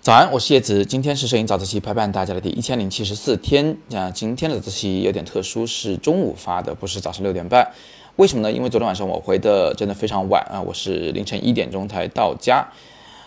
早安，我是叶子，今天是摄影早自习陪伴大家的第一千零七十四天。那今天的早自习有点特殊，是中午发的，不是早上六点半。为什么呢？因为昨天晚上我回的真的非常晚啊，我是凌晨一点钟才到家。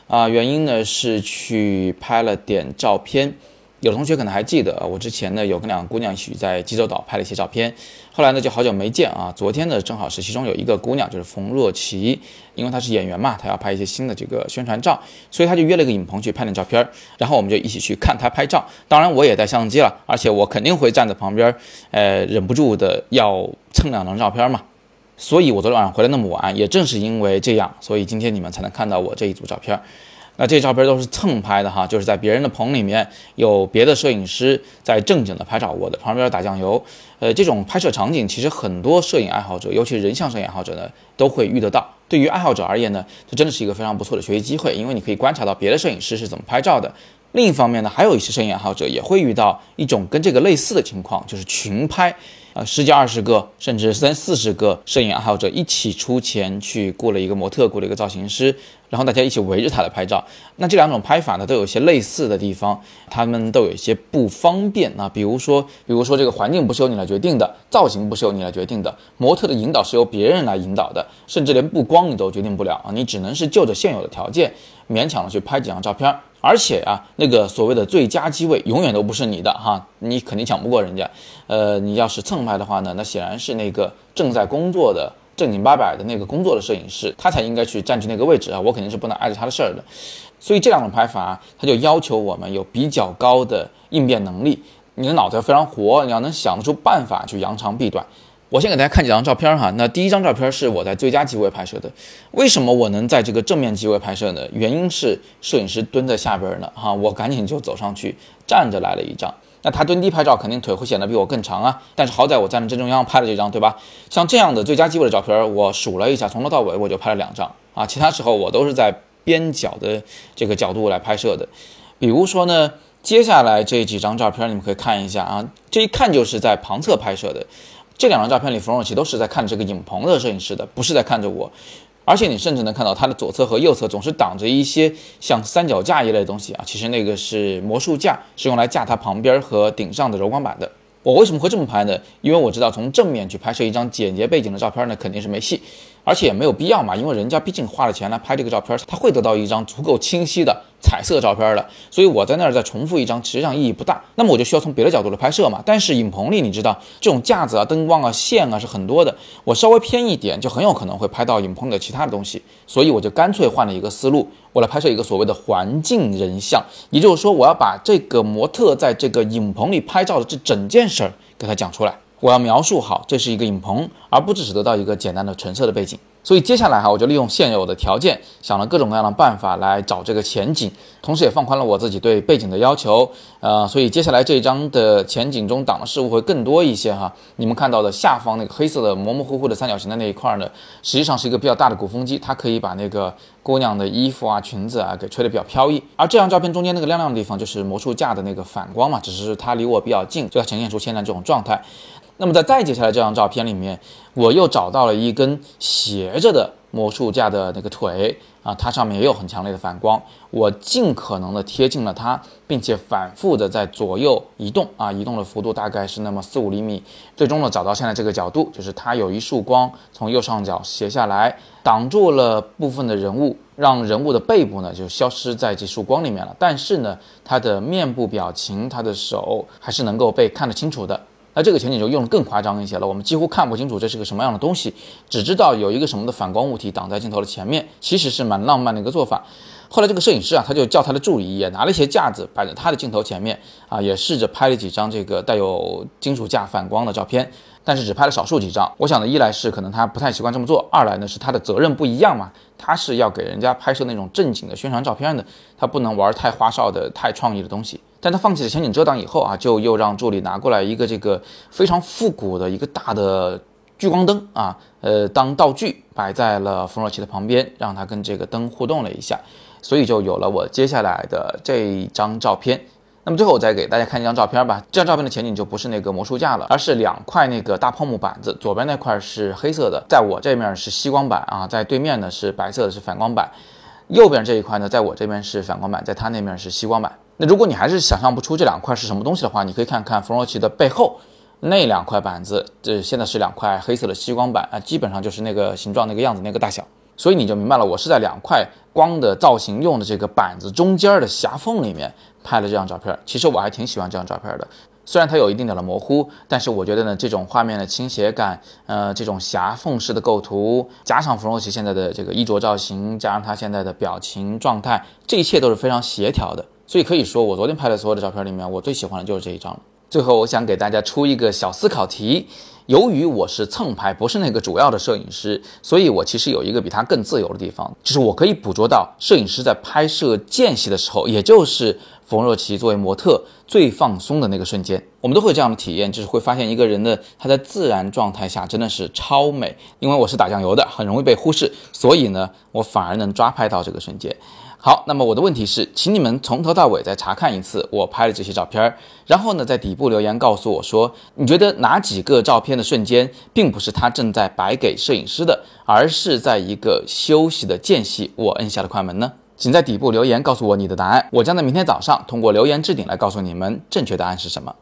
啊，原因呢是去拍了点照片。有同学可能还记得，我之前呢有跟两个姑娘一起在济州岛拍了一些照片，后来呢就好久没见啊。昨天呢正好是其中有一个姑娘，就是冯若琪，因为她是演员嘛，她要拍一些新的这个宣传照，所以她就约了个影棚去拍点照片，然后我们就一起去看她拍照。当然我也带相机了，而且我肯定会站在旁边，呃，忍不住的要蹭两张照片嘛。所以我昨天晚上回来那么晚，也正是因为这样，所以今天你们才能看到我这一组照片。那这些照片都是蹭拍的哈，就是在别人的棚里面有别的摄影师在正经的拍照，我的旁边打酱油。呃，这种拍摄场景其实很多摄影爱好者，尤其是人像摄影爱好者呢，都会遇得到。对于爱好者而言呢，这真的是一个非常不错的学习机会，因为你可以观察到别的摄影师是怎么拍照的。另一方面呢，还有一些摄影爱好者也会遇到一种跟这个类似的情况，就是群拍。啊，十几二十个，甚至三四十个摄影爱好者一起出钱去雇了一个模特，雇了一个造型师，然后大家一起围着他来拍照。那这两种拍法呢，都有些类似的地方，他们都有一些不方便啊。比如说，比如说这个环境不是由你来决定的，造型不是由你来决定的，模特的引导是由别人来引导的，甚至连布光你都决定不了啊，你只能是就着现有的条件勉强的去拍几张照片。而且啊，那个所谓的最佳机位永远都不是你的哈，你肯定抢不过人家。呃，你要是蹭拍的话呢，那显然是那个正在工作的正经八百的那个工作的摄影师，他才应该去占据那个位置啊，我肯定是不能碍着他的事儿的。所以这两种拍法，他就要求我们有比较高的应变能力，你的脑子要非常活，你要能想得出办法去扬长避短。我先给大家看几张照片哈。那第一张照片是我在最佳机位拍摄的。为什么我能在这个正面机位拍摄呢？原因是摄影师蹲在下边呢哈，我赶紧就走上去站着来了一张。那他蹲低拍照，肯定腿会显得比我更长啊。但是好在我站在正中央拍了这张，对吧？像这样的最佳机位的照片，我数了一下，从头到尾我就拍了两张啊。其他时候我都是在边角的这个角度来拍摄的。比如说呢，接下来这几张照片你们可以看一下啊，这一看就是在旁侧拍摄的。这两张照片里，冯若琪都是在看这个影棚的摄影师的，不是在看着我。而且你甚至能看到他的左侧和右侧总是挡着一些像三脚架一类的东西啊，其实那个是魔术架，是用来架他旁边和顶上的柔光板的。我为什么会这么拍呢？因为我知道从正面去拍摄一张简洁背景的照片呢，肯定是没戏。而且也没有必要嘛，因为人家毕竟花了钱来拍这个照片，他会得到一张足够清晰的彩色照片的，所以我在那儿再重复一张，实际上意义不大。那么我就需要从别的角度来拍摄嘛。但是影棚里，你知道这种架子啊、灯光啊、线啊是很多的，我稍微偏一点，就很有可能会拍到影棚里的其他的东西，所以我就干脆换了一个思路，我来拍摄一个所谓的环境人像，也就是说，我要把这个模特在这个影棚里拍照的这整件事儿给他讲出来。我要描述好，这是一个影棚，而不只是得到一个简单的纯色的背景。所以接下来哈，我就利用现有的条件，想了各种各样的办法来找这个前景，同时也放宽了我自己对背景的要求。呃，所以接下来这一张的前景中挡的事物会更多一些哈。你们看到的下方那个黑色的模模糊糊的三角形的那一块呢，实际上是一个比较大的鼓风机，它可以把那个姑娘的衣服啊、裙子啊给吹得比较飘逸。而这张照片中间那个亮亮的地方，就是魔术架的那个反光嘛，只是它离我比较近，就要呈现出现在这种状态。那么在再接下来这张照片里面，我又找到了一根斜着的魔术架的那个腿啊，它上面也有很强烈的反光。我尽可能的贴近了它，并且反复的在左右移动啊，移动的幅度大概是那么四五厘米。最终呢，找到现在这个角度，就是它有一束光从右上角斜下来，挡住了部分的人物，让人物的背部呢就消失在这束光里面了。但是呢，他的面部表情，他的手还是能够被看得清楚的。那这个前景就用的更夸张一些了，我们几乎看不清楚这是个什么样的东西，只知道有一个什么的反光物体挡在镜头的前面，其实是蛮浪漫的一个做法。后来这个摄影师啊，他就叫他的助理也拿了一些架子摆在他的镜头前面啊，也试着拍了几张这个带有金属架反光的照片，但是只拍了少数几张。我想呢，一来是可能他不太习惯这么做，二来呢是他的责任不一样嘛，他是要给人家拍摄那种正经的宣传照片的，他不能玩太花哨的、太创意的东西。但他放弃了前景遮挡以后啊，就又让助理拿过来一个这个非常复古的一个大的聚光灯啊，呃，当道具摆在了冯若琪的旁边，让他跟这个灯互动了一下，所以就有了我接下来的这一张照片。那么最后我再给大家看一张照片吧，这张照片的前景就不是那个魔术架了，而是两块那个大泡沫板子，左边那块是黑色的，在我这面是吸光板啊，在对面呢是白色的，是反光板。右边这一块呢，在我这边是反光板，在他那面是吸光板。那如果你还是想象不出这两块是什么东西的话，你可以看看冯若琪的背后那两块板子，这现在是两块黑色的吸光板啊，基本上就是那个形状、那个样子、那个大小。所以你就明白了，我是在两块光的造型用的这个板子中间的狭缝里面拍了这张照片。其实我还挺喜欢这张照片的。虽然它有一定点的模糊，但是我觉得呢，这种画面的倾斜感，呃，这种狭缝式的构图，加上冯若琪现在的这个衣着造型，加上他现在的表情状态，这一切都是非常协调的。所以可以说，我昨天拍的所有的照片里面，我最喜欢的就是这一张了。最后，我想给大家出一个小思考题。由于我是蹭拍，不是那个主要的摄影师，所以我其实有一个比他更自由的地方，就是我可以捕捉到摄影师在拍摄间隙的时候，也就是冯若琪作为模特最放松的那个瞬间。我们都会这样的体验，就是会发现一个人的他在自然状态下真的是超美。因为我是打酱油的，很容易被忽视，所以呢，我反而能抓拍到这个瞬间。好，那么我的问题是，请你们从头到尾再查看一次我拍的这些照片，然后呢，在底部留言告诉我说，你觉得哪几个照片的瞬间，并不是他正在摆给摄影师的，而是在一个休息的间隙，我摁下了快门呢？请在底部留言告诉我你的答案，我将在明天早上通过留言置顶来告诉你们正确答案是什么。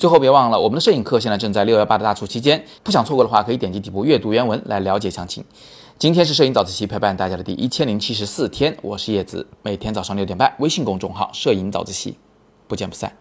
最后别忘了，我们的摄影课现在正在六幺八的大促期间，不想错过的话，可以点击底部阅读原文来了解详情。今天是摄影早自习陪伴大家的第一千零七十四天，我是叶子，每天早上六点半，微信公众号“摄影早自习”，不见不散。